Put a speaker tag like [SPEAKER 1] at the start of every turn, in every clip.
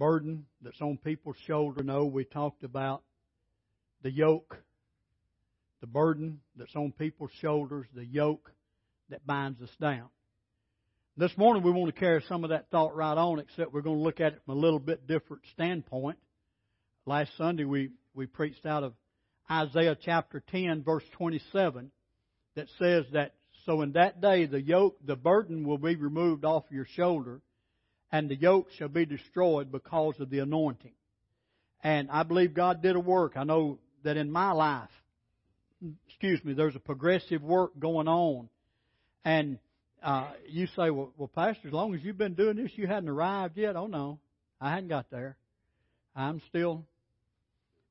[SPEAKER 1] burden that's on people's shoulder. No, we talked about the yoke, the burden that's on people's shoulders, the yoke that binds us down. This morning we want to carry some of that thought right on, except we're going to look at it from a little bit different standpoint. Last Sunday we, we preached out of Isaiah chapter 10 verse 27 that says that so in that day the yoke, the burden will be removed off your shoulder and the yoke shall be destroyed because of the anointing. And I believe God did a work. I know that in my life, excuse me, there's a progressive work going on. And uh, you say, well, well, Pastor, as long as you've been doing this, you hadn't arrived yet. Oh no, I hadn't got there. I'm still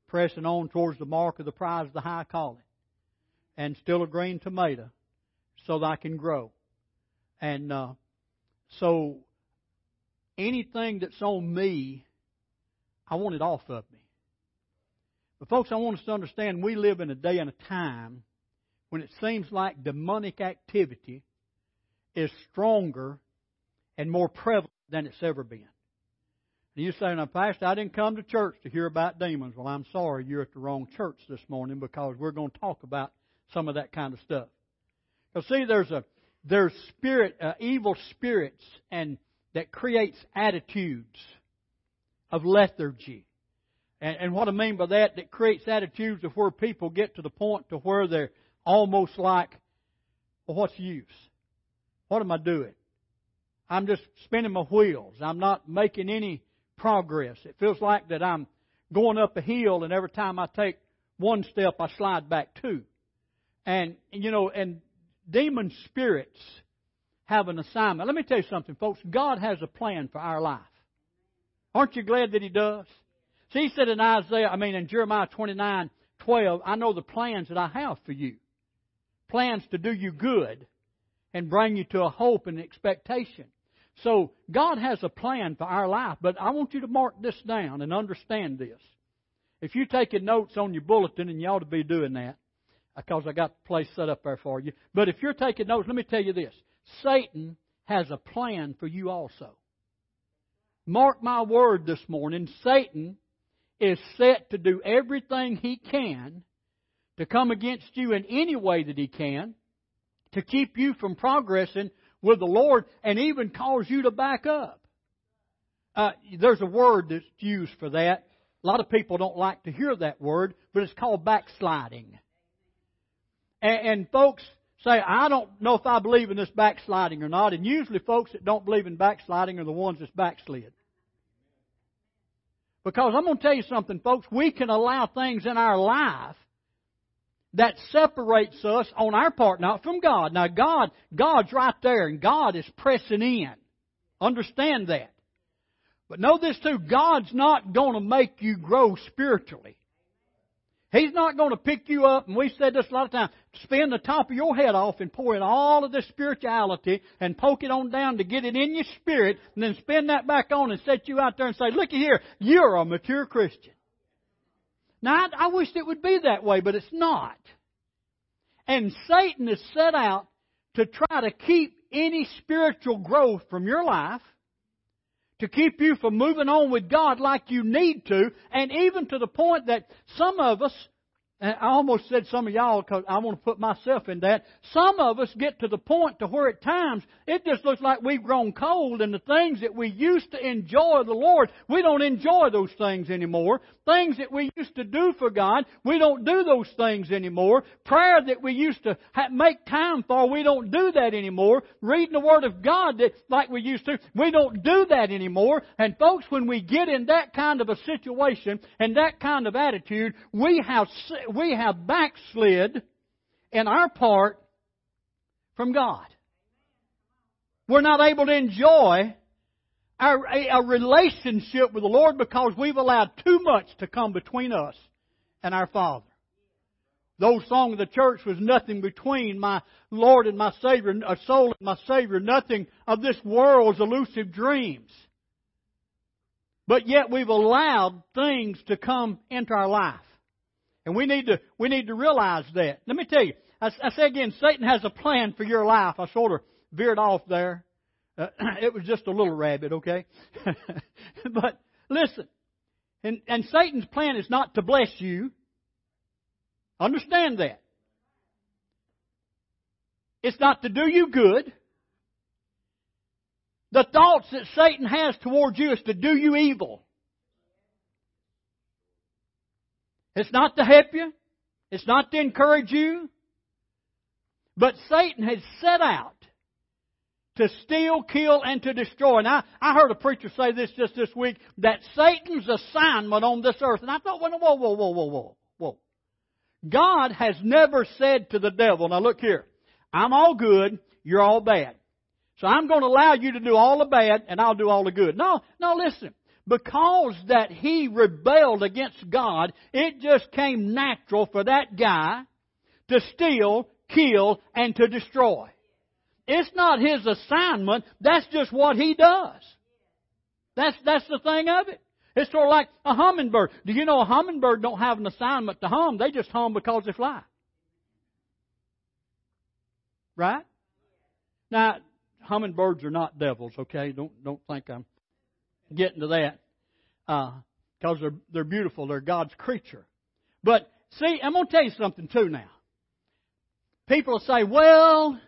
[SPEAKER 1] pressing on towards the mark of the prize of the high calling, and still a green tomato, so that I can grow. And uh, so, anything that's on me, I want it off of me. But folks, I want us to understand we live in a day and a time when it seems like demonic activity is stronger and more prevalent than it's ever been. And you say, now, Pastor, I didn't come to church to hear about demons. Well, I'm sorry, you're at the wrong church this morning because we're going to talk about some of that kind of stuff. Because see, there's a there's spirit, uh, evil spirits, and that creates attitudes of lethargy. And, and what I mean by that, that creates attitudes of where people get to the point to where they're almost like, well, what's use? What am I doing? I'm just spinning my wheels. I'm not making any progress. It feels like that I'm going up a hill and every time I take one step I slide back two. And, you know, and demon spirits have an assignment. Let me tell you something, folks. God has a plan for our life. Aren't you glad that He does? See, He said in Isaiah, I mean in Jeremiah 29, 12, I know the plans that I have for you. Plans to do you good and bring you to a hope and expectation. So God has a plan for our life, but I want you to mark this down and understand this. If you're taking notes on your bulletin, and you ought to be doing that, because I got the place set up there for you. But if you're taking notes, let me tell you this. Satan has a plan for you also. Mark my word this morning, Satan is set to do everything he can to come against you in any way that he can to keep you from progressing with the Lord and even cause you to back up. Uh, there's a word that's used for that. A lot of people don't like to hear that word, but it's called backsliding. And, and folks say, I don't know if I believe in this backsliding or not. And usually folks that don't believe in backsliding are the ones that's backslid. Because I'm going to tell you something, folks. We can allow things in our life that separates us on our part, not from God. Now, God, God's right there, and God is pressing in. Understand that. But know this too, God's not going to make you grow spiritually. He's not going to pick you up, and we've said this a lot of times, spin the top of your head off and pour in all of this spirituality and poke it on down to get it in your spirit, and then spin that back on and set you out there and say, looky here, you're a mature Christian. Now, I, I wish it would be that way, but it's not. And Satan is set out to try to keep any spiritual growth from your life, to keep you from moving on with God like you need to, and even to the point that some of us and I almost said some of y'all because I want to put myself in that. Some of us get to the point to where at times it just looks like we've grown cold and the things that we used to enjoy the Lord, we don't enjoy those things anymore. Things that we used to do for God, we don't do those things anymore. Prayer that we used to make time for, we don't do that anymore. Reading the Word of God that, like we used to, we don't do that anymore. And folks, when we get in that kind of a situation and that kind of attitude, we have we have backslid in our part from God. We're not able to enjoy our, a, a relationship with the Lord because we've allowed too much to come between us and our Father. The old song of the church was nothing between my Lord and my Savior, a soul and my Savior, nothing of this world's elusive dreams. But yet we've allowed things to come into our life. And we need to, we need to realize that. Let me tell you, I, I say again, Satan has a plan for your life. I sort of veered off there. Uh, it was just a little rabbit, okay? but listen. And, and Satan's plan is not to bless you. Understand that. It's not to do you good. The thoughts that Satan has towards you is to do you evil. It's not to help you. It's not to encourage you. But Satan has set out to steal, kill, and to destroy. Now, I heard a preacher say this just this week that Satan's assignment on this earth, and I thought, whoa, whoa, whoa, whoa, whoa, whoa. God has never said to the devil, now look here, I'm all good, you're all bad. So I'm going to allow you to do all the bad and I'll do all the good. No, no, listen. Because that he rebelled against God, it just came natural for that guy to steal, kill, and to destroy. It's not his assignment, that's just what he does. That's, that's the thing of it. It's sort of like a hummingbird. Do you know a hummingbird don't have an assignment to hum? They just hum because they fly. Right? Now, hummingbirds are not devils, okay? Don't don't think I'm getting to that. Because uh, they're they're beautiful. They're God's creature. But see, I'm gonna tell you something too now. People will say, Well,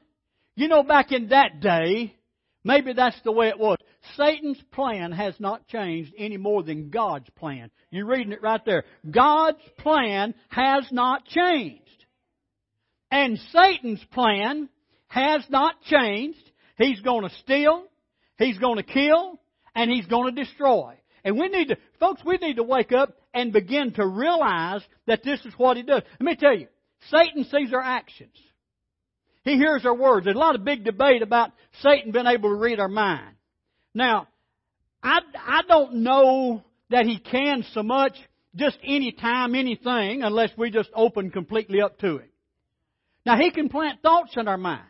[SPEAKER 1] you know, back in that day, maybe that's the way it was. Satan's plan has not changed any more than God's plan. You're reading it right there. God's plan has not changed. And Satan's plan has not changed. He's going to steal, he's going to kill, and he's going to destroy. And we need to, folks, we need to wake up and begin to realize that this is what he does. Let me tell you, Satan sees our actions. He hears our words. There's a lot of big debate about Satan being able to read our mind. Now, I, I don't know that he can so much just any time, anything, unless we just open completely up to it. Now, he can plant thoughts in our mind.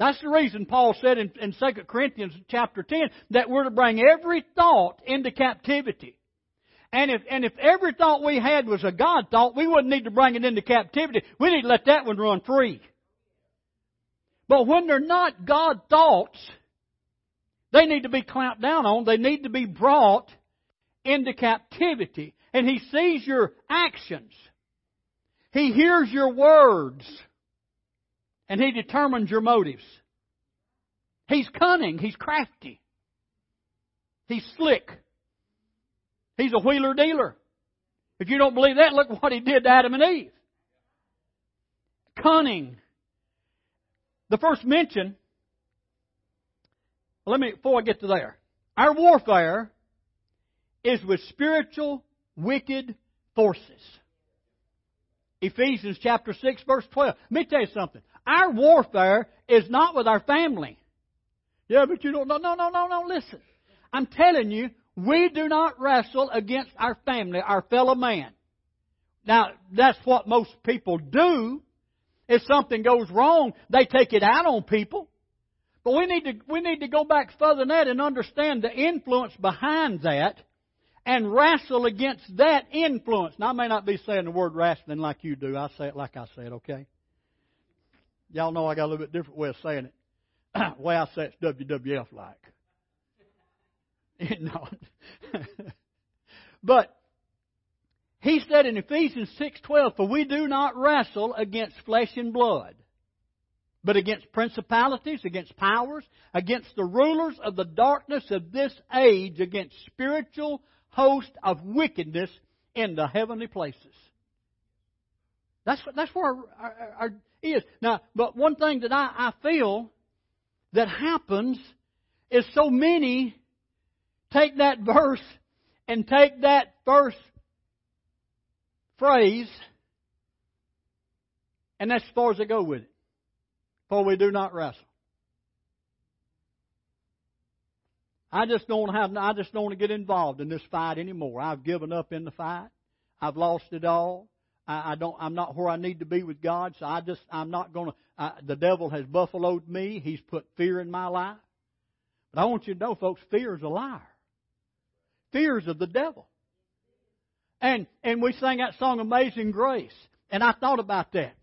[SPEAKER 1] That's the reason Paul said in, in 2 Corinthians chapter 10 that we're to bring every thought into captivity. And if, and if every thought we had was a God thought, we wouldn't need to bring it into captivity. We need to let that one run free. But when they're not God thoughts, they need to be clamped down on. They need to be brought into captivity. And He sees your actions. He hears your words and he determines your motives. He's cunning, he's crafty, he's slick, he's a wheeler dealer. If you don't believe that, look what he did to Adam and Eve. Cunning. The first mention, let me, before I get to there, our warfare is with spiritual wicked forces. Ephesians chapter 6 verse 12. Let me tell you something. Our warfare is not with our family. Yeah, but you don't know. No, no, no, no, listen. I'm telling you, we do not wrestle against our family, our fellow man. Now, that's what most people do. If something goes wrong, they take it out on people. But we need to, we need to go back further than that and understand the influence behind that and wrestle against that influence. Now, I may not be saying the word wrestling like you do. I say it like I say it, okay? Y'all know I got a little bit different way of saying it. the way I say it's WWF like. no. but he said in Ephesians 6:12, "For we do not wrestle against flesh and blood, but against principalities, against powers, against the rulers of the darkness of this age, against spiritual hosts of wickedness in the heavenly places." That's that's where our, our, our is. Now, but one thing that I, I feel that happens is so many take that verse and take that first phrase, and that's as far as they go with it. For we do not wrestle. I just don't have. I just don't want to get involved in this fight anymore. I've given up in the fight. I've lost it all. I, I don't. I'm not where I need to be with God. So I just. I'm not going to. The devil has buffaloed me. He's put fear in my life. But I want you to know, folks, fear is a liar. Fear is of the devil. And and we sang that song, Amazing Grace. And I thought about that.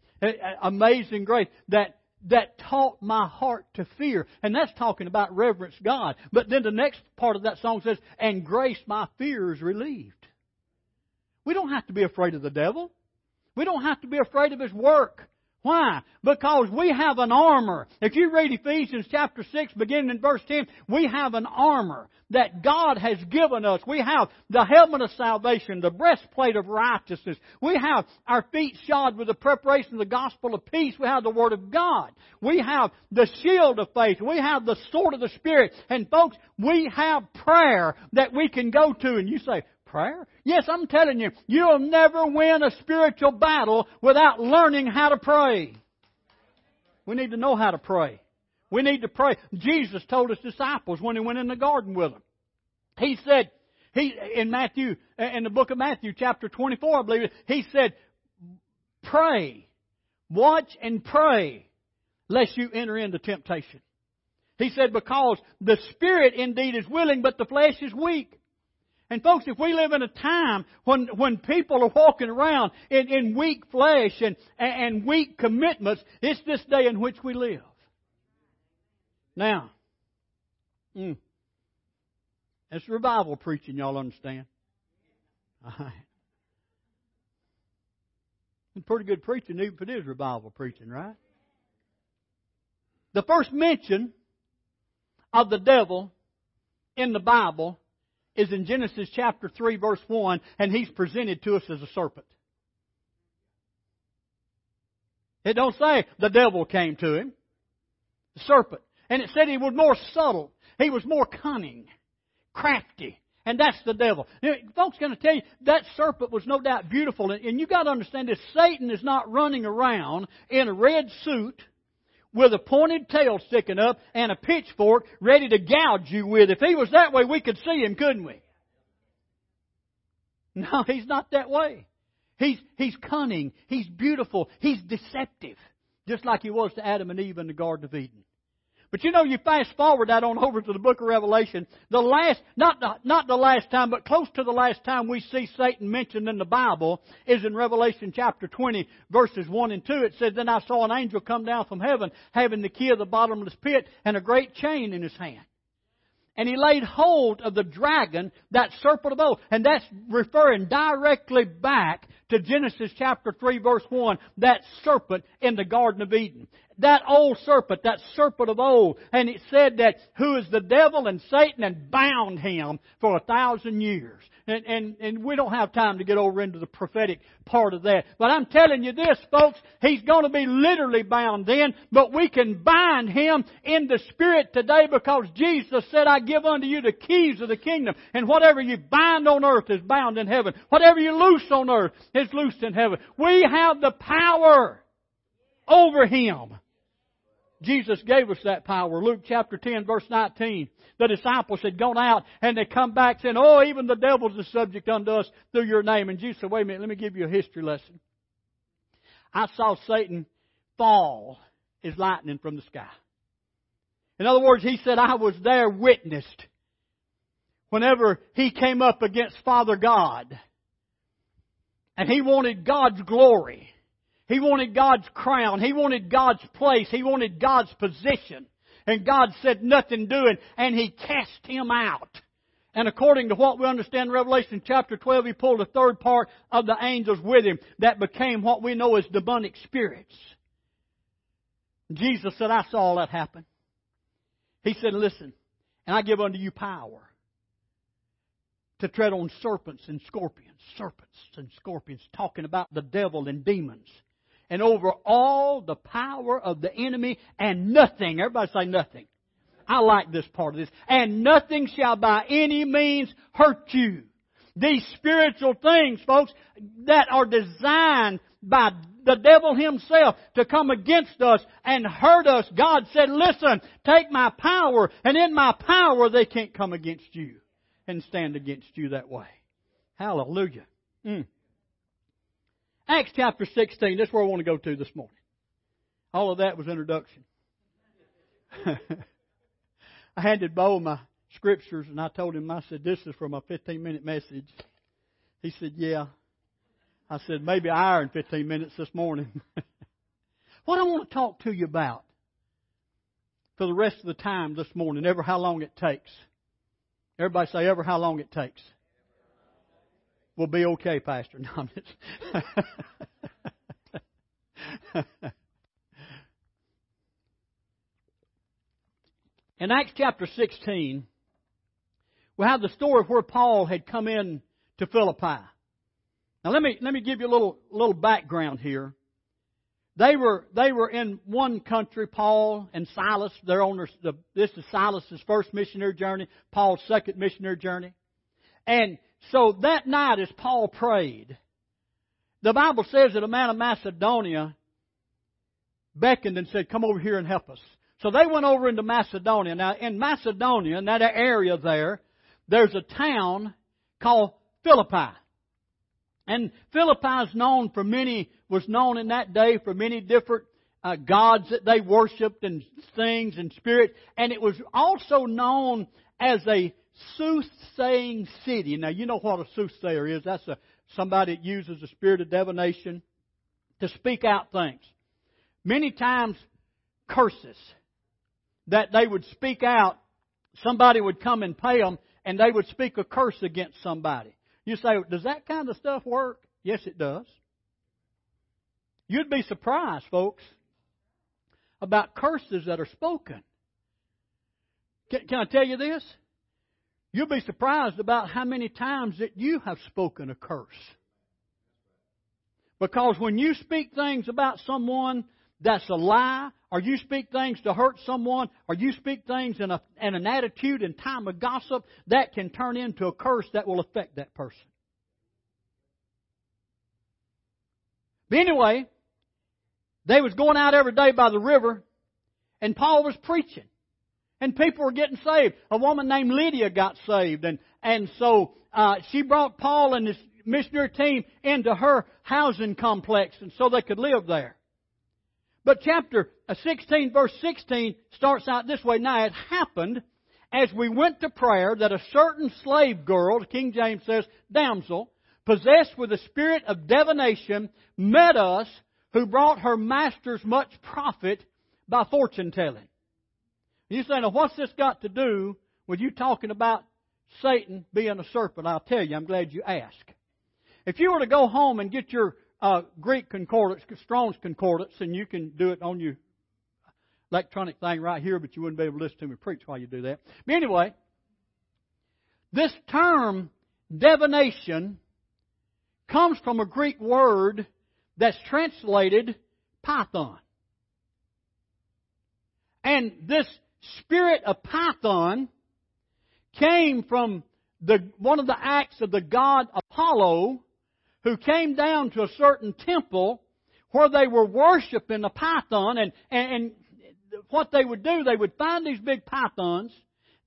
[SPEAKER 1] Amazing Grace. That that taught my heart to fear. And that's talking about reverence God. But then the next part of that song says, and grace my fears relieved. We don't have to be afraid of the devil. We don't have to be afraid of his work. Why? Because we have an armor. If you read Ephesians chapter 6, beginning in verse 10, we have an armor that God has given us. We have the helmet of salvation, the breastplate of righteousness. We have our feet shod with the preparation of the gospel of peace. We have the Word of God. We have the shield of faith. We have the sword of the Spirit. And folks, we have prayer that we can go to. And you say, prayer? Yes, I'm telling you, you'll never win a spiritual battle without learning how to pray. We need to know how to pray. We need to pray. Jesus told his disciples when he went in the garden with them. He said, he, in Matthew, in the book of Matthew, chapter 24, I believe, he said, pray, watch and pray, lest you enter into temptation. He said, because the spirit indeed is willing, but the flesh is weak. And folks, if we live in a time when, when people are walking around in, in weak flesh and, and weak commitments, it's this day in which we live. Now, mm, that's revival preaching, y'all understand? It's pretty good preaching, even if it is revival preaching, right? The first mention of the devil in the Bible is in Genesis chapter 3 verse 1 and he's presented to us as a serpent. It don't say the devil came to him. The serpent. And it said he was more subtle. He was more cunning, crafty. And that's the devil. Know, folks going to tell you that serpent was no doubt beautiful. And you got to understand this. Satan is not running around in a red suit with a pointed tail sticking up and a pitchfork ready to gouge you with. If he was that way, we could see him, couldn't we? No, he's not that way. He's, he's cunning. He's beautiful. He's deceptive. Just like he was to Adam and Eve in the Garden of Eden. But you know, you fast forward that on over to the book of Revelation. The last, not the, not the last time, but close to the last time we see Satan mentioned in the Bible is in Revelation chapter 20, verses 1 and 2. It says, Then I saw an angel come down from heaven, having the key of the bottomless pit and a great chain in his hand. And he laid hold of the dragon, that serpent of old. And that's referring directly back to Genesis chapter 3 verse 1, that serpent in the Garden of Eden that old serpent, that serpent of old. And it said that who is the devil and Satan and bound him for a thousand years. And, and, and we don't have time to get over into the prophetic part of that. But I'm telling you this, folks, he's going to be literally bound then, but we can bind him in the spirit today because Jesus said, I give unto you the keys of the kingdom. And whatever you bind on earth is bound in heaven. Whatever you loose on earth is loosed in heaven. We have the power over him. Jesus gave us that power. Luke chapter 10 verse 19. The disciples had gone out and they come back saying, Oh, even the devil's a subject unto us through your name. And Jesus said, wait a minute, let me give you a history lesson. I saw Satan fall as lightning from the sky. In other words, he said, I was there witnessed whenever he came up against Father God. And he wanted God's glory. He wanted God's crown. He wanted God's place. He wanted God's position. And God said nothing doing, and He cast him out. And according to what we understand in Revelation chapter 12, He pulled a third part of the angels with Him that became what we know as demonic spirits. Jesus said, I saw all that happen. He said, listen, and I give unto you power to tread on serpents and scorpions. Serpents and scorpions, talking about the devil and demons and over all the power of the enemy, and nothing, everybody say nothing. I like this part of this. And nothing shall by any means hurt you. These spiritual things, folks, that are designed by the devil himself to come against us and hurt us. God said, listen, take my power, and in my power they can't come against you and stand against you that way. Hallelujah. Mm. Acts chapter 16, that's where I want to go to this morning. All of that was introduction. I handed Bo my scriptures and I told him, I said, this is for my 15 minute message. He said, yeah. I said, maybe I in 15 minutes this morning. what I want to talk to you about for the rest of the time this morning, ever how long it takes. Everybody say, ever how long it takes. We'll be okay, Pastor. No, I'm just In Acts chapter 16, we have the story of where Paul had come in to Philippi. Now let me, let me give you a little, little background here. They were, they were in one country, Paul and Silas. They're on their, the, this is Silas's first missionary journey, Paul's second missionary journey. And so that night as Paul prayed, the Bible says that a man of Macedonia beckoned and said, come over here and help us. So they went over into Macedonia. Now in Macedonia, in that area there, there's a town called Philippi. And Philippi is known for many, was known in that day for many different uh, gods that they worshipped and things and spirit. And it was also known as a soothsaying city. Now you know what a soothsayer is. That's a, somebody that uses the spirit of divination to speak out things. Many times curses that they would speak out. Somebody would come and pay them and they would speak a curse against somebody. You say, does that kind of stuff work? Yes, it does. You'd be surprised, folks, about curses that are spoken. Can, can I tell you this? You'll be surprised about how many times that you have spoken a curse. Because when you speak things about someone that's a lie, or you speak things to hurt someone, or you speak things in, a, in an attitude and time of gossip, that can turn into a curse that will affect that person. But anyway, they was going out every day by the river, and Paul was preaching. And people were getting saved. A woman named Lydia got saved, and, and so uh, she brought Paul and his missionary team into her housing complex, and so they could live there. But chapter uh, 16, verse 16 starts out this way. Now it happened as we went to prayer that a certain slave girl, King James says, damsel, possessed with a spirit of divination, met us, who brought her masters much profit by fortune telling. You say, now what's this got to do with you talking about Satan being a serpent? I'll tell you, I'm glad you asked. If you were to go home and get your uh, Greek concordance, Strong's concordance, and you can do it on your electronic thing right here, but you wouldn't be able to listen to me preach while you do that. But anyway, this term divination comes from a Greek word that's translated python. And this spirit of python came from the, one of the acts of the god Apollo who came down to a certain temple where they were worshiping a python and, and, and what they would do, they would find these big pythons,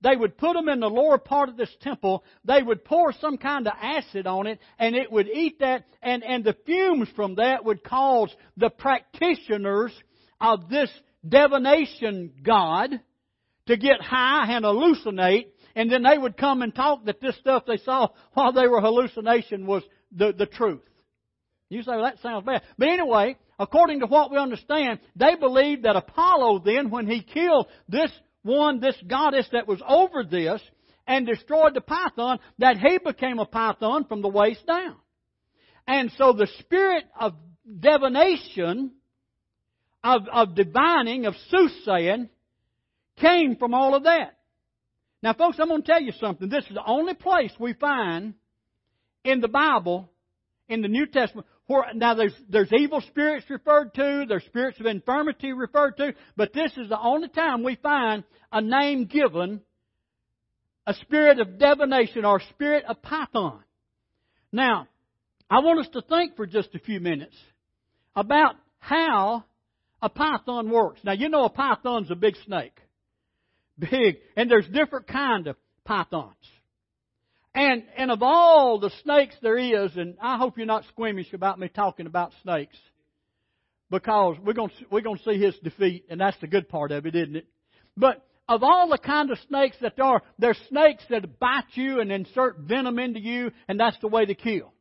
[SPEAKER 1] they would put them in the lower part of this temple, they would pour some kind of acid on it, and it would eat that, and, and the fumes from that would cause the practitioners of this divination god to get high and hallucinate, and then they would come and talk that this stuff they saw while they were hallucination was the, the truth. You say, well, that sounds bad. But anyway, according to what we understand, they believed that Apollo then, when he killed this one, this goddess that was over this, and destroyed the python, that he became a python from the waist down. And so the spirit of divination, of, of divining, of soothsaying, came from all of that. Now, folks, I'm going to tell you something. This is the only place we find in the Bible, in the New Testament, where, now there's, there's evil spirits referred to, there's spirits of infirmity referred to, but this is the only time we find a name given, a spirit of divination or spirit of python. Now, I want us to think for just a few minutes about how a python works. Now, you know a python's a big snake. Big. And there's different kind of pythons. And, and of all the snakes there is, and I hope you're not squeamish about me talking about snakes, because we're to, we're going to see his defeat, and that's the good part of it, isn't it? But of all the kind of snakes that there are, there's snakes that bite you and insert venom into you, and that's the way to kill.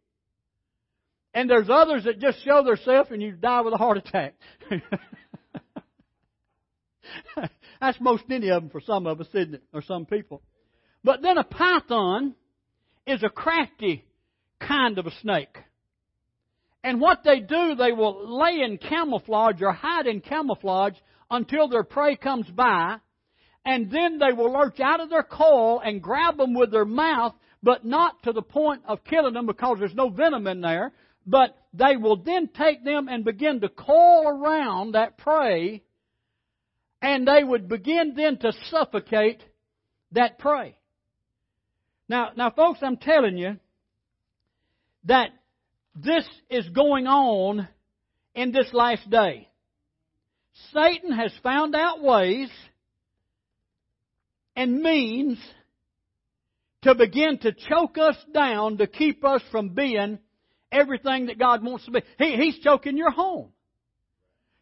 [SPEAKER 1] And there's others that just show themselves and you die with a heart attack. That's most any of them for some of us, isn't it? Or some people. But then a python is a crafty kind of a snake. And what they do, they will lay in camouflage or hide in camouflage until their prey comes by, and then they will lurch out of their coil and grab them with their mouth, but not to the point of killing them because there's no venom in there. But they will then take them and begin to coil around that prey, and they would begin then to suffocate that prey. Now, now, folks, I'm telling you that this is going on in this last day. Satan has found out ways and means to begin to choke us down to keep us from being everything that God wants to be. He, he's choking your home.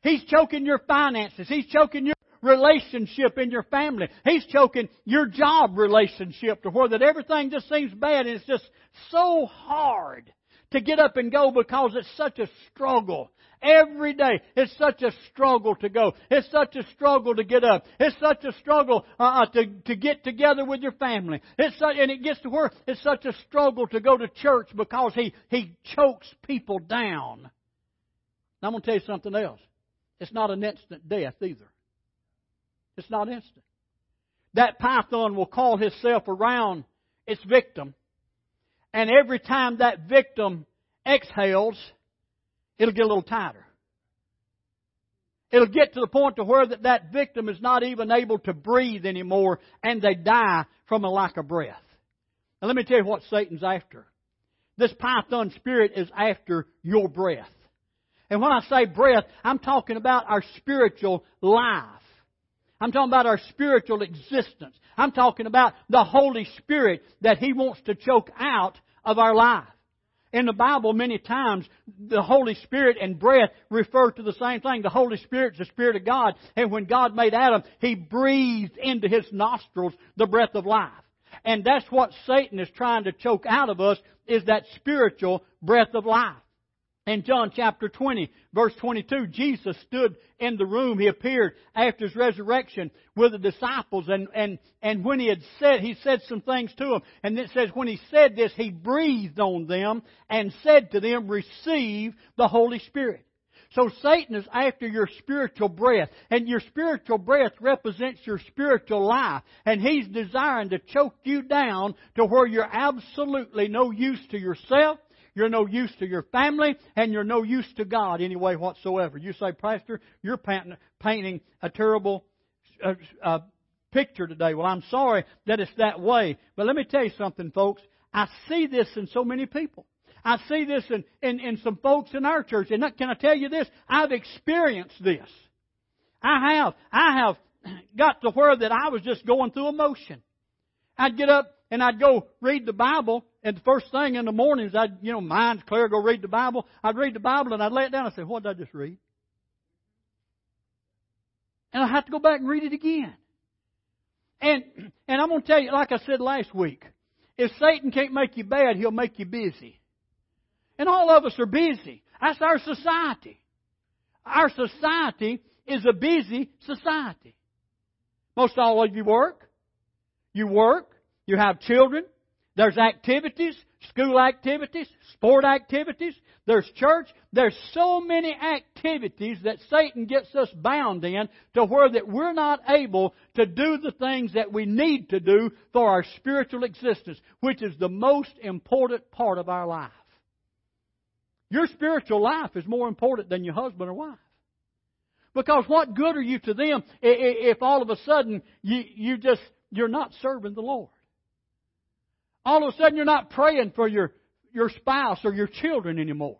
[SPEAKER 1] He's choking your finances. He's choking your relationship in your family. He's choking your job relationship to where that everything just seems bad and it's just so hard to get up and go because it's such a struggle. Every day, it's such a struggle to go. It's such a struggle to get up. It's such a struggle uh, uh, to to get together with your family. It's such, and it gets to where it's such a struggle to go to church because he he chokes people down. Now, I'm going to tell you something else. It's not an instant death either. It's not instant. That python will call himself around its victim and every time that victim exhales, it'll get a little tighter. It'll get to the point to where that, that victim is not even able to breathe anymore and they die from a lack of breath. Now let me tell you what Satan's after. This python spirit is after your breath. And when I say breath, I'm talking about our spiritual life. I'm talking about our spiritual existence. I'm talking about the Holy Spirit that He wants to choke out of our life. In the Bible, many times, the Holy Spirit and breath refer to the same thing. The Holy Spirit is the Spirit of God. And when God made Adam, He breathed into His nostrils the breath of life. And that's what Satan is trying to choke out of us, is that spiritual breath of life. In John chapter 20, verse 22, Jesus stood in the room. He appeared after his resurrection with the disciples. And, and, and when he had said, he said some things to them. And it says, when he said this, he breathed on them and said to them, receive the Holy Spirit. So Satan is after your spiritual breath, and your spiritual breath represents your spiritual life, and he's desiring to choke you down to where you're absolutely no use to yourself, you're no use to your family, and you're no use to God any way whatsoever. You say, Pastor, you're painting a terrible uh, uh, picture today. Well, I'm sorry that it's that way. But let me tell you something, folks. I see this in so many people. I see this in, in, in some folks in our church. And can I tell you this? I've experienced this. I have. I have got to where that I was just going through emotion. I'd get up and I'd go read the Bible, and the first thing in the mornings, I'd, you know, mind's clear, go read the Bible. I'd read the Bible and I'd lay it down and say, what did I just read? And I have to go back and read it again. And, and I'm going to tell you, like I said last week, if Satan can't make you bad, he'll make you busy. And all of us are busy. That's our society. Our society is a busy society. Most all of you work. You work. You have children. There's activities, school activities, sport activities, there's church. There's so many activities that Satan gets us bound in to where that we're not able to do the things that we need to do for our spiritual existence, which is the most important part of our life. Your spiritual life is more important than your husband or wife. Because what good are you to them if all of a sudden you, you just, you're not serving the Lord? All of a sudden you're not praying for your, your spouse or your children anymore.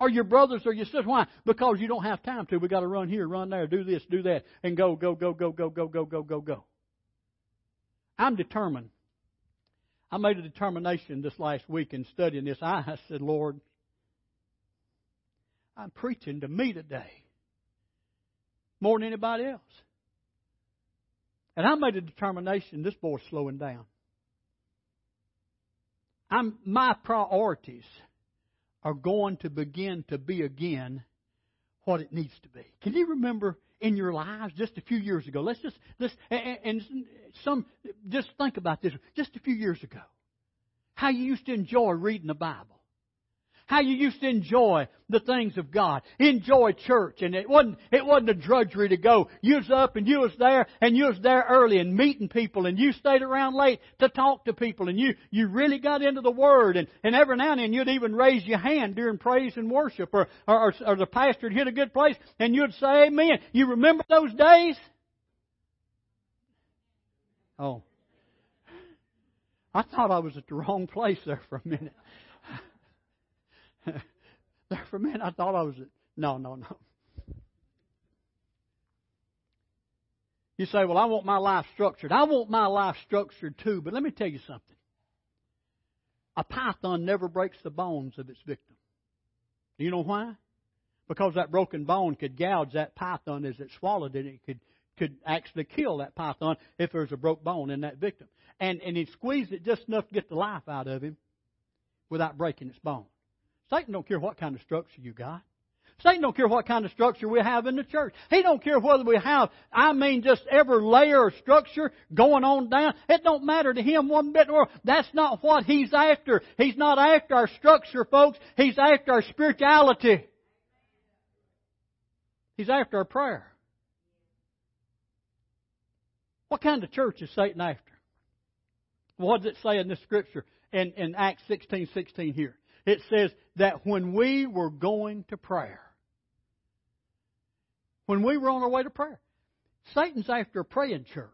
[SPEAKER 1] Or your brothers or your sisters. Why? Because you don't have time to. we got to run here, run there, do this, do that, and go, go, go, go, go, go, go, go, go, go. I'm determined. I made a determination this last week in studying this. I said, Lord, I'm preaching to me today more than anybody else. And I made a determination this boy's slowing down. I'm, my priorities are going to begin to be again what it needs to be. Can you remember in your lives just a few years ago? Let's just let's and, some just think about this. Just a few years ago, how you used to enjoy reading the Bible how you used to enjoy the things of God, enjoy church, and it wasn't it wasn't a drudgery to go. You was up and you was there, and you was there early and meeting people, and you stayed around late to talk to people, and you you really got into the Word, and and every now and then you'd even raise your hand during praise and worship, or or, or the pastor would hit a good place, and you'd say Amen. You remember those days? Oh. I thought I was at the wrong place there for a minute. there for a minute, I thought I was. No, no, no. You say, well, I want my life structured. I want my life structured too, but let me tell you something. A python never breaks the bones of its victim. Do you know why? Because that broken bone could gouge that python as it swallowed it. It could, could actually kill that python if there's a broke bone in that victim. And, and he squeezed it just enough to get the life out of him without breaking its bone. Satan don't care what kind of structure you got. Satan don't care what kind of structure we have in the church. He don't care whether we have, I mean, just every layer of structure going on down. It don't matter to him one bit or that's not what he's after. He's not after our structure, folks. He's after our spirituality. He's after our prayer. What kind of church is Satan after? What does it say in this scripture in, in Acts sixteen sixteen here? It says that when we were going to prayer, when we were on our way to prayer, Satan's after praying church.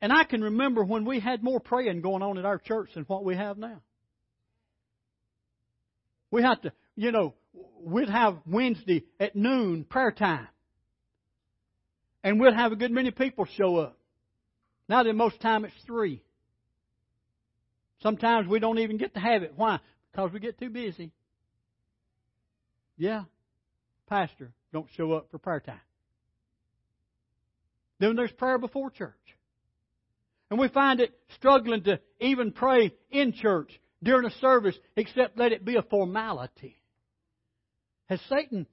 [SPEAKER 1] And I can remember when we had more praying going on at our church than what we have now. We had to, you know, we'd have Wednesday at noon prayer time. And we'd have a good many people show up. Now then, most time it's three. Sometimes we don't even get to have it. Why? Because we get too busy. Yeah. Pastor, don't show up for prayer time. Then there's prayer before church. And we find it struggling to even pray in church during a service except let it be a formality. Has Satan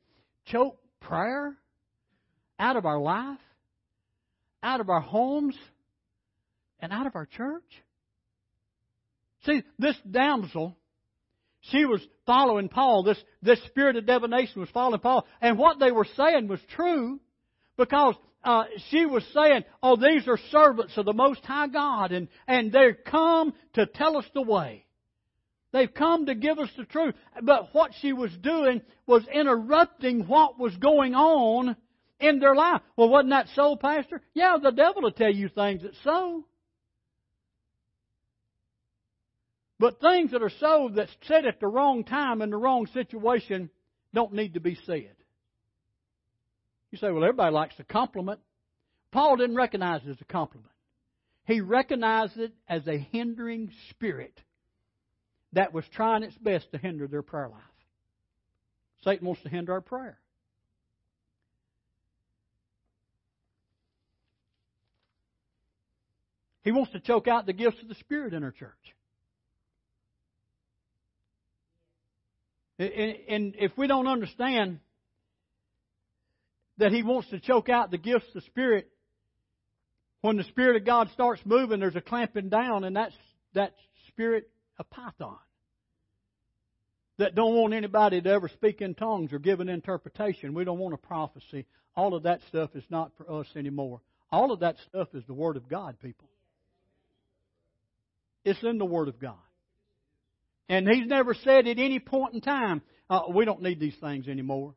[SPEAKER 1] choked prayer out of our life, out of our homes, and out of our church? See, this damsel she was following Paul. This, this spirit of divination was following Paul. And what they were saying was true because uh, she was saying, Oh, these are servants of the Most High God, and, and they've come to tell us the way. They've come to give us the truth. But what she was doing was interrupting what was going on in their life. Well, wasn't that so, Pastor? Yeah, the devil will tell you things that's so. But things that are sowed that's said at the wrong time in the wrong situation don't need to be said. You say, well, everybody likes a compliment. Paul didn't recognize it as a compliment. He recognized it as a hindering spirit that was trying its best to hinder their prayer life. Satan wants to hinder our prayer. He wants to choke out the gifts of the Spirit in our church. And if we don't understand that He wants to choke out the gifts of the Spirit, when the Spirit of God starts moving, there's a clamping down, and that's that spirit of Python that don't want anybody to ever speak in tongues or give an interpretation. We don't want a prophecy. All of that stuff is not for us anymore. All of that stuff is the Word of God, people. It's in the Word of God. And he's never said at any point in time, uh, we don't need these things anymore.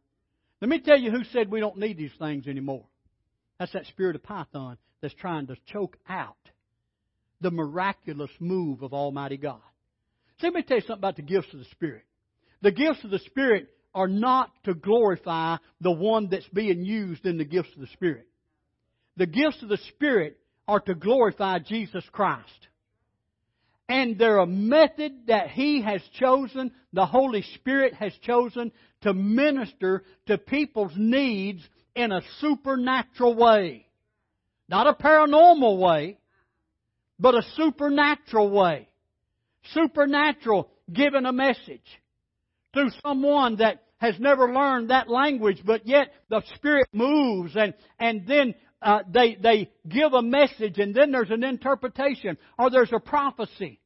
[SPEAKER 1] Let me tell you who said we don't need these things anymore. That's that spirit of Python that's trying to choke out the miraculous move of Almighty God. So let me tell you something about the gifts of the Spirit. The gifts of the Spirit are not to glorify the one that's being used in the gifts of the Spirit. The gifts of the Spirit are to glorify Jesus Christ and they're a method that He has chosen, the Holy Spirit has chosen to minister to people's needs in a supernatural way. Not a paranormal way, but a supernatural way. Supernatural giving a message to someone that has never learned that language, but yet the Spirit moves and, and then uh, they, they give a message and then there's an interpretation or there's a prophecy.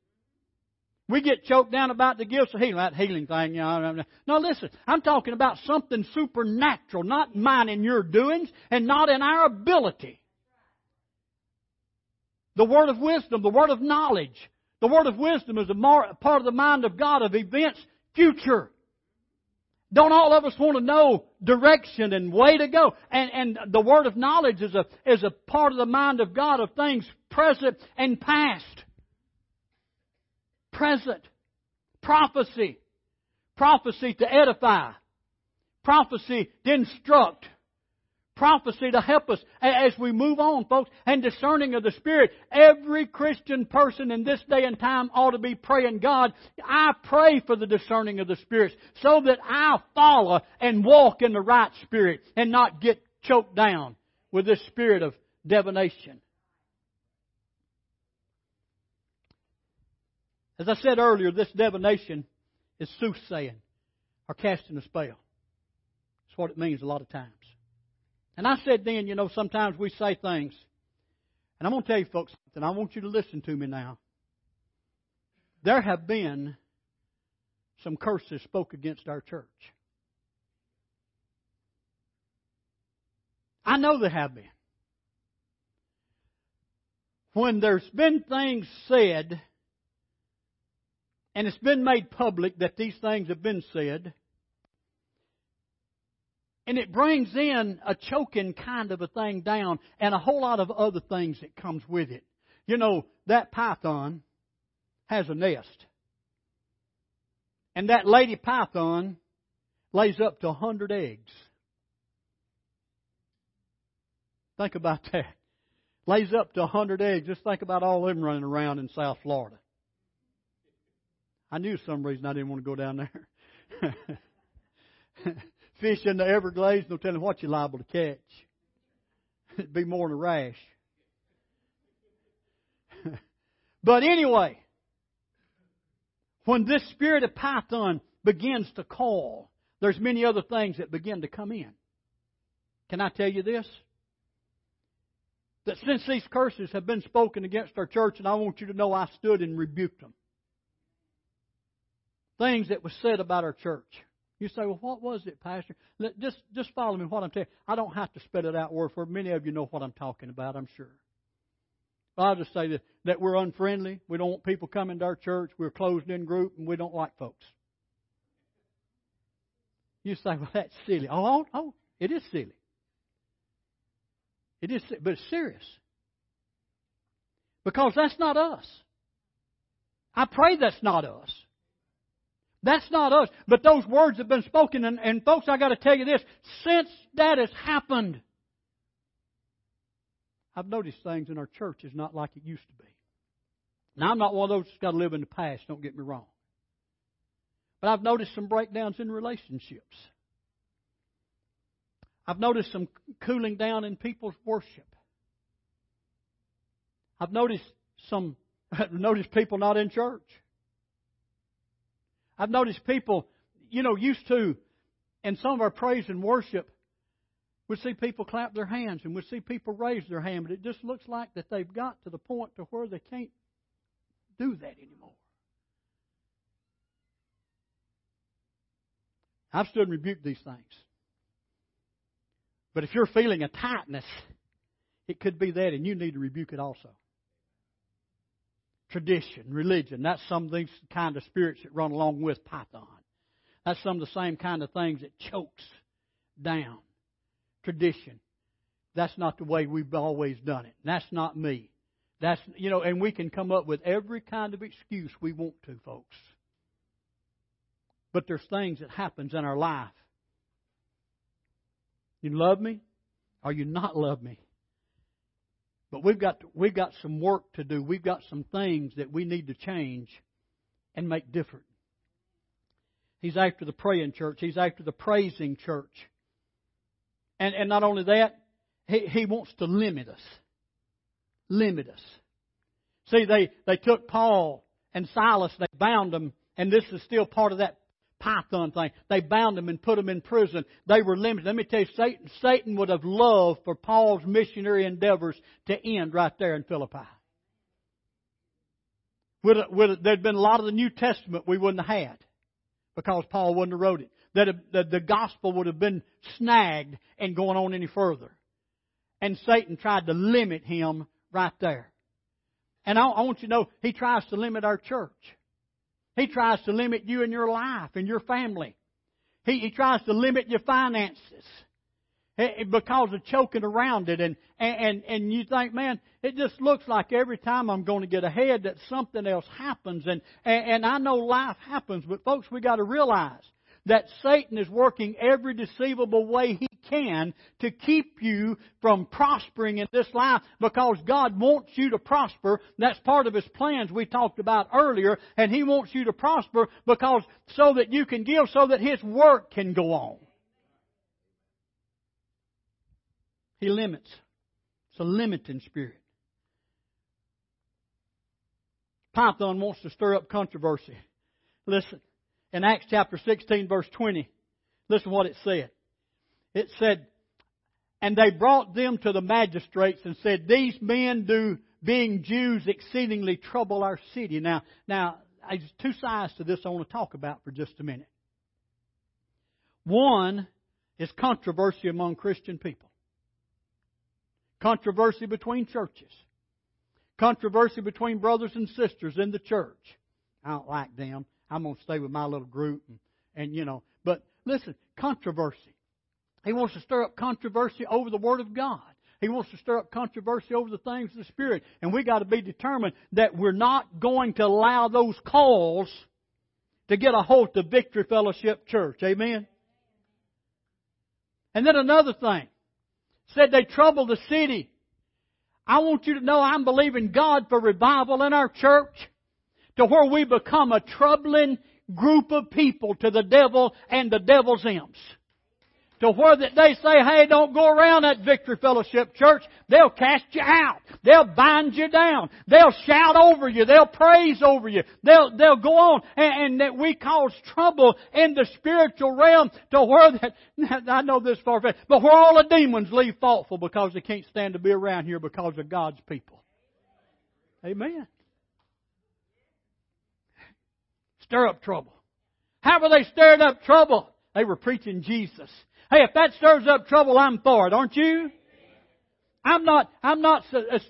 [SPEAKER 1] We get choked down about the gifts of healing, that healing thing. You know. No, listen, I'm talking about something supernatural, not mine and your doings, and not in our ability. The word of wisdom, the word of knowledge. The word of wisdom is a part of the mind of God of events future. Don't all of us want to know direction and way to go? And, and the word of knowledge is a, is a part of the mind of God of things present and past. Present. Prophecy. Prophecy to edify. Prophecy to instruct prophecy to help us as we move on, folks, and discerning of the Spirit. Every Christian person in this day and time ought to be praying, God, I pray for the discerning of the spirits so that I follow and walk in the right spirit and not get choked down with this spirit of divination. As I said earlier, this divination is soothsaying or casting a spell. That's what it means a lot of times. And I said then, you know, sometimes we say things. And I'm going to tell you folks something. I want you to listen to me now. There have been some curses spoke against our church. I know there have been. When there's been things said, and it's been made public that these things have been said, and it brings in a choking kind of a thing down and a whole lot of other things that comes with it. You know, that python has a nest. And that lady python lays up to a hundred eggs. Think about that. Lays up to a hundred eggs. Just think about all of them running around in South Florida. I knew some reason I didn't want to go down there. fish in the Everglades, no telling what you're liable to catch. It'd be more than a rash. but anyway, when this spirit of Python begins to call, there's many other things that begin to come in. Can I tell you this? That since these curses have been spoken against our church, and I want you to know I stood and rebuked them. Things that was said about our church. You say, well, what was it, Pastor? Let, just, just follow me what I'm telling you. I don't have to spell it out word for. Many of you know what I'm talking about, I'm sure. But I'll just say that, that we're unfriendly. We don't want people coming to our church. We're closed in group and we don't like folks. You say, well, that's silly. Oh, oh, oh it is silly. It is, but it's serious. Because that's not us. I pray that's not us. That's not us. But those words have been spoken. And, and folks, I got to tell you this. Since that has happened, I've noticed things in our church is not like it used to be. Now, I'm not one of those that's got to live in the past, don't get me wrong. But I've noticed some breakdowns in relationships. I've noticed some cooling down in people's worship. I've noticed some, I've noticed people not in church. I've noticed people, you know, used to, in some of our praise and worship, we'd see people clap their hands and we'd see people raise their hand, but it just looks like that they've got to the point to where they can't do that anymore. I've stood and rebuked these things. But if you're feeling a tightness, it could be that, and you need to rebuke it also tradition, religion. That's some of these kind of spirits that run along with Python. That's some of the same kind of things that chokes down tradition. That's not the way we've always done it. That's not me. That's you know, and we can come up with every kind of excuse we want to, folks. But there's things that happens in our life. You love me or you not love me. But we've got, we've got some work to do. We've got some things that we need to change and make different. He's after the praying church. He's after the praising church. And, and not only that, he, he wants to limit us. Limit us. See, they, they took Paul and Silas, they bound them, and this is still part of that python thing. They bound him and put him in prison. They were limited. Let me tell you, Satan, Satan would have loved for Paul's missionary endeavors to end right there in Philippi. Would, would, there'd been a lot of the New Testament we wouldn't have had because Paul wouldn't have wrote it. That the, the gospel would have been snagged and going on any further. And Satan tried to limit him right there. And I, I want you to know, he tries to limit our church. He tries to limit you and your life and your family. He, he tries to limit your finances eh, eh, because of choking around it and, and, and you think, man, it just looks like every time I'm going to get ahead that something else happens and, and, and I know life happens, but folks, we got to realize that Satan is working every deceivable way he can to keep you from prospering in this life because God wants you to prosper. That's part of his plans we talked about earlier, and he wants you to prosper because so that you can give, so that his work can go on. He limits. It's a limiting spirit. Python wants to stir up controversy. Listen, in Acts chapter 16, verse 20, listen what it said. It said, And they brought them to the magistrates and said, These men do, being Jews, exceedingly trouble our city. Now, now, there's two sides to this I want to talk about for just a minute. One is controversy among Christian people. Controversy between churches. Controversy between brothers and sisters in the church. I don't like them. I'm going to stay with my little group and, and you know. But listen, controversy. He wants to stir up controversy over the Word of God. He wants to stir up controversy over the things of the Spirit. And we got to be determined that we're not going to allow those calls to get a hold of Victory Fellowship Church. Amen? And then another thing. Said they trouble the city. I want you to know I'm believing God for revival in our church to where we become a troubling group of people to the devil and the devil's imps. To where that they say, hey, don't go around that Victory Fellowship church. They'll cast you out. They'll bind you down. They'll shout over you. They'll praise over you. They'll, they'll go on. And, and that we cause trouble in the spiritual realm to where that, I know this far, but where all the demons leave thoughtful because they can't stand to be around here because of God's people. Amen. Stir up trouble. How were they stirring up trouble? They were preaching Jesus. Hey, if that stirs up trouble, I'm for it, aren't you? I'm not, I'm not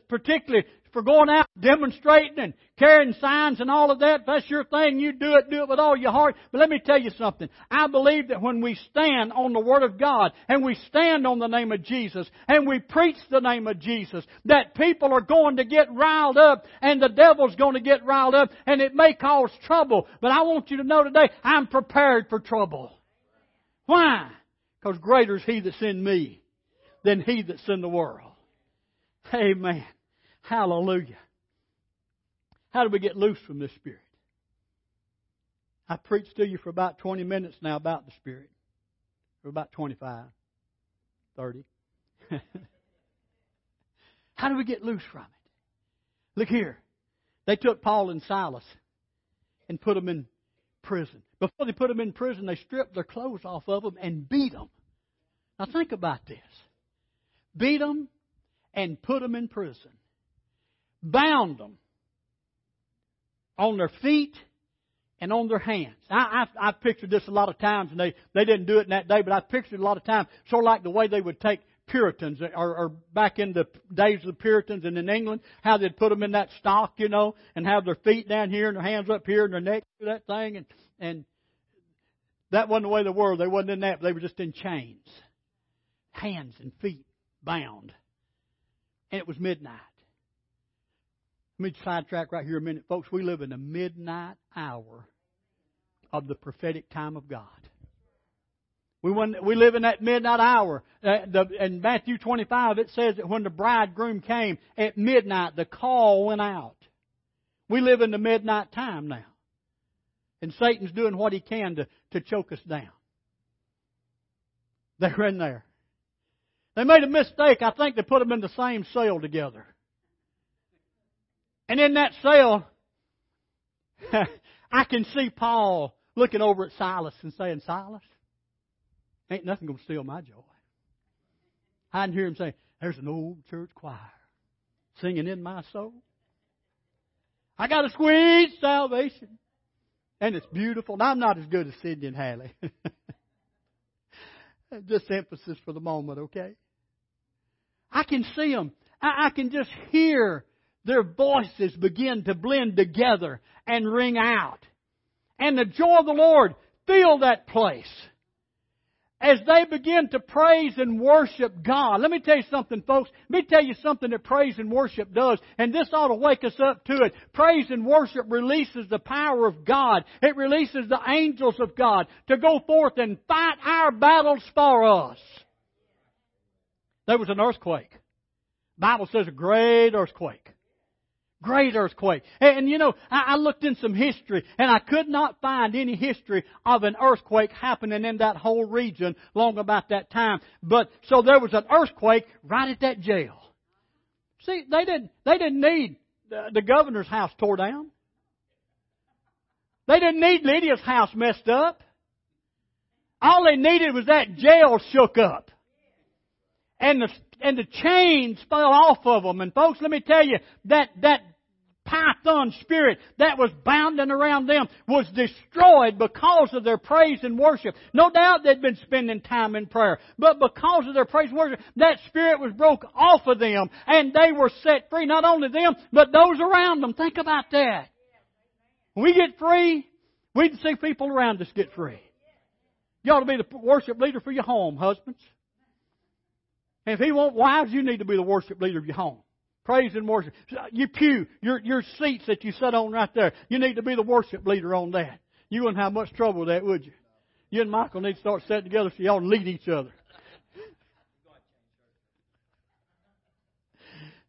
[SPEAKER 1] particularly for going out demonstrating and carrying signs and all of that. If that's your thing, you do it, do it with all your heart. But let me tell you something. I believe that when we stand on the Word of God and we stand on the name of Jesus and we preach the name of Jesus, that people are going to get riled up and the devil's going to get riled up and it may cause trouble. But I want you to know today, I'm prepared for trouble. Why? Because greater is He that's in me than He that's in the world. Amen. Hallelujah. How do we get loose from this Spirit? I preached to you for about 20 minutes now about the Spirit. For about 25, 30. How do we get loose from it? Look here. They took Paul and Silas and put them in prison. Before they put them in prison, they stripped their clothes off of them and beat them. Now think about this. Beat them and put them in prison bound them on their feet and on their hands. I, I, I've pictured this a lot of times, and they, they didn't do it in that day, but I've pictured a lot of times, sort of like the way they would take Puritans, or, or back in the days of the Puritans and in England, how they'd put them in that stock, you know, and have their feet down here and their hands up here and their neck that thing, and and that wasn't the way they were. They wasn't in that. They were just in chains, hands and feet bound, and it was midnight. Let me sidetrack right here a minute. Folks, we live in the midnight hour of the prophetic time of God. We, want, we live in that midnight hour. Uh, the, in Matthew 25, it says that when the bridegroom came at midnight, the call went out. We live in the midnight time now. And Satan's doing what he can to, to choke us down. They're in there. They made a mistake. I think they put them in the same cell together. And in that cell, I can see Paul looking over at Silas and saying, Silas, ain't nothing going to steal my joy. I can hear him saying, There's an old church choir singing in my soul. I got a squeeze salvation. And it's beautiful. Now, I'm not as good as Sidney and Hallie. just emphasis for the moment, okay? I can see them. I, I can just hear their voices begin to blend together and ring out. And the joy of the Lord fill that place as they begin to praise and worship God. Let me tell you something, folks. Let me tell you something that praise and worship does, and this ought to wake us up to it. Praise and worship releases the power of God. It releases the angels of God to go forth and fight our battles for us. There was an earthquake. Bible says a great earthquake. Great earthquake. And, and you know, I, I looked in some history and I could not find any history of an earthquake happening in that whole region long about that time. But, so there was an earthquake right at that jail. See, they didn't, they didn't need the, the governor's house tore down. They didn't need Lydia's house messed up. All they needed was that jail shook up. And the and the chains fell off of them. And folks, let me tell you, that, that python spirit that was bounding around them was destroyed because of their praise and worship. No doubt they'd been spending time in prayer, but because of their praise and worship, that spirit was broke off of them and they were set free. Not only them, but those around them. Think about that. When we get free, we can see people around us get free. You ought to be the worship leader for your home, husbands. If he want wives, you need to be the worship leader of your home. Praise and worship. Your pew, your, your seats that you sit on right there, you need to be the worship leader on that. You wouldn't have much trouble with that, would you? You and Michael need to start sitting together so y'all lead each other.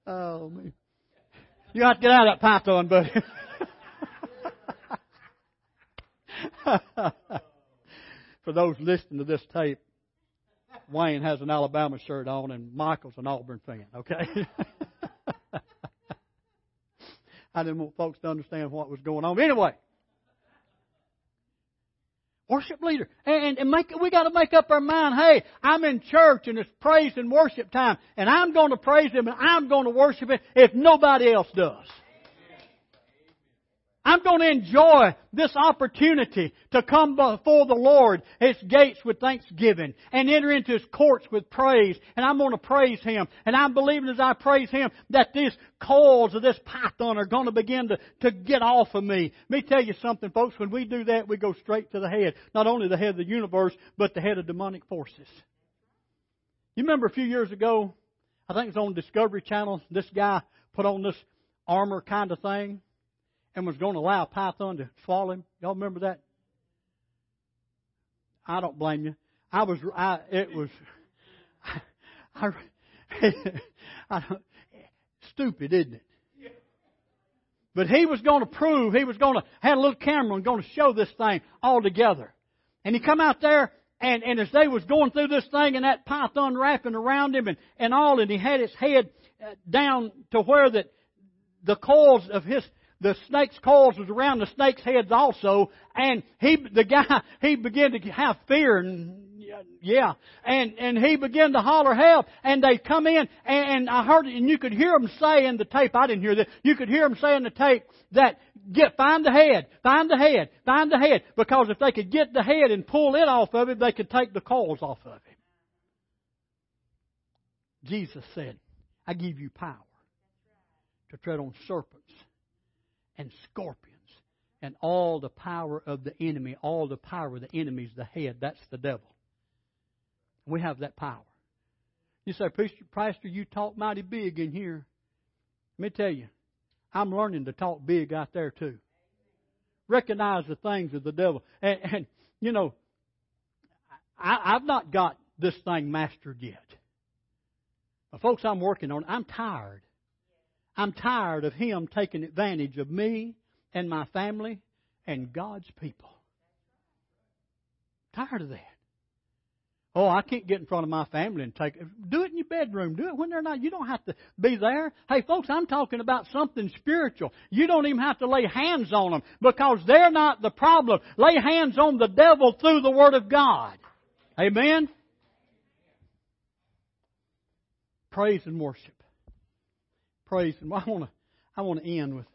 [SPEAKER 1] Oh, man. You have to get out of that python, buddy. For those listening to this tape, Wayne has an Alabama shirt on and Michael's an Auburn fan, okay? I didn't want folks to understand what was going on. Anyway, worship leader. And, and make, we got to make up our mind, hey, I'm in church and it's praise and worship time, and I'm going to praise Him and I'm going to worship Him if nobody else does. I'm going to enjoy this opportunity to come before the Lord, His gates with thanksgiving, and enter into His courts with praise. And I'm going to praise Him. And I'm believing as I praise Him that these coils of this python are going to begin to, to get off of me. Let me tell you something, folks. When we do that, we go straight to the head. Not only the head of the universe, but the head of demonic forces. You remember a few years ago, I think it was on Discovery Channel, this guy put on this armor kind of thing and was going to allow a python to swallow him. Y'all remember that? I don't blame you. I was, I, it was, I, I, stupid, isn't it? But he was going to prove, he was going to, had a little camera and going to show this thing all together. And he come out there and, and as they was going through this thing and that python wrapping around him and, and all, and he had his head uh, down to where that the coils of his the snake's coils was around the snake's heads also, and he, the guy, he began to have fear and yeah, and and he began to holler help, and they come in, and, and I heard, and you could hear them say in the tape. I didn't hear that. You could hear them say in the tape that get find the head, find the head, find the head, because if they could get the head and pull it off of him, they could take the coils off of him. Jesus said, "I give you power to tread on serpents and scorpions and all the power of the enemy. All the power of the enemy is the head. That's the devil. We have that power. You say, Pastor, you talk mighty big in here. Let me tell you, I'm learning to talk big out there too. Recognize the things of the devil. And, and you know, I, I've not got this thing mastered yet. But folks, I'm working on it. I'm tired I'm tired of him taking advantage of me and my family and God's people. Tired of that. Oh, I can't get in front of my family and take it. Do it in your bedroom. Do it when they're not. You don't have to be there. Hey, folks, I'm talking about something spiritual. You don't even have to lay hands on them because they're not the problem. Lay hands on the devil through the Word of God. Amen? Praise and worship. Praise and I want to I want to end with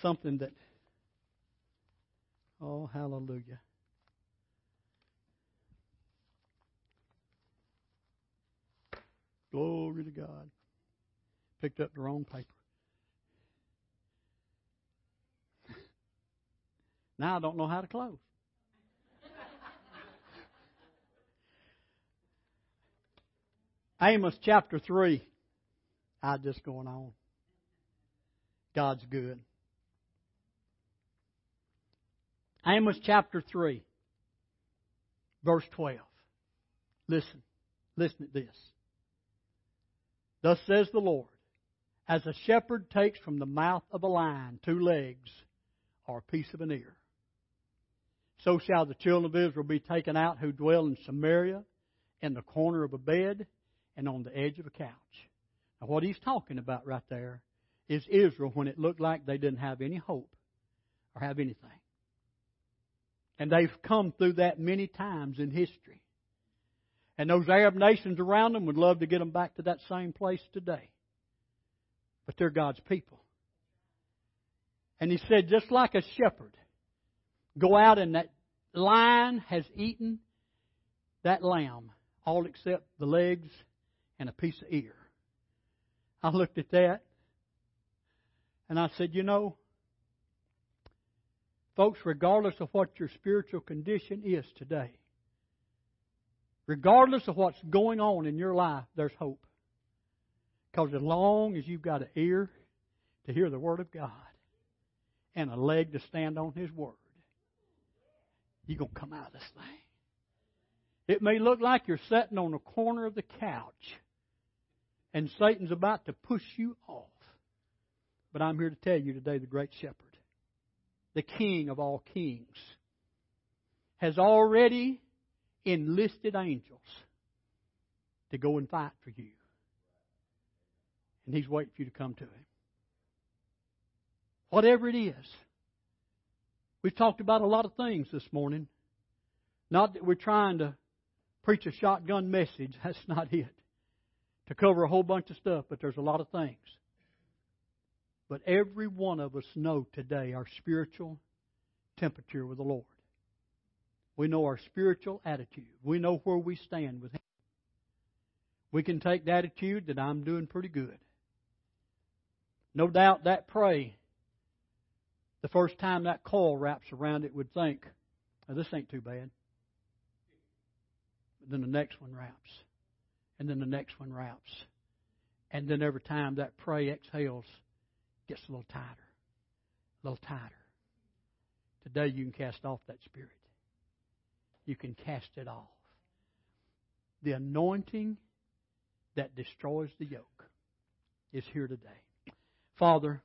[SPEAKER 1] something that oh hallelujah. Glory to God. Picked up the wrong paper. now I don't know how to close. Amos chapter 3. I just going on. God's good. Amos chapter 3, verse 12. Listen. Listen to this. Thus says the Lord, as a shepherd takes from the mouth of a lion two legs or a piece of an ear, so shall the children of Israel be taken out who dwell in Samaria, in the corner of a bed, and on the edge of a couch. Now, what he's talking about right there is Israel when it looked like they didn't have any hope or have anything. And they've come through that many times in history. And those Arab nations around them would love to get them back to that same place today. But they're God's people. And he said, just like a shepherd, go out and that lion has eaten that lamb, all except the legs and a piece of ear. I looked at that and I said, you know, folks, regardless of what your spiritual condition is today, regardless of what's going on in your life, there's hope. Because as long as you've got an ear to hear the Word of God and a leg to stand on His Word, you're going to come out of this thing. It may look like you're sitting on the corner of the couch and Satan's about to push you off. But I'm here to tell you today the great shepherd, the king of all kings, has already enlisted angels to go and fight for you. And he's waiting for you to come to him. Whatever it is. We've talked about a lot of things this morning. Not that we're trying to preach a shotgun message. That's not it to cover a whole bunch of stuff, but there's a lot of things. But every one of us know today our spiritual temperature with the Lord. We know our spiritual attitude. We know where we stand with Him. We can take the attitude that I'm doing pretty good. No doubt that prey, the first time that coil wraps around it, would think, oh, this ain't too bad. But then the next one wraps and then the next one wraps. And then every time that prey exhales, gets a little tighter, a little tighter. Today you can cast off that spirit. You can cast it off. The anointing that destroys the yoke is here today. Father,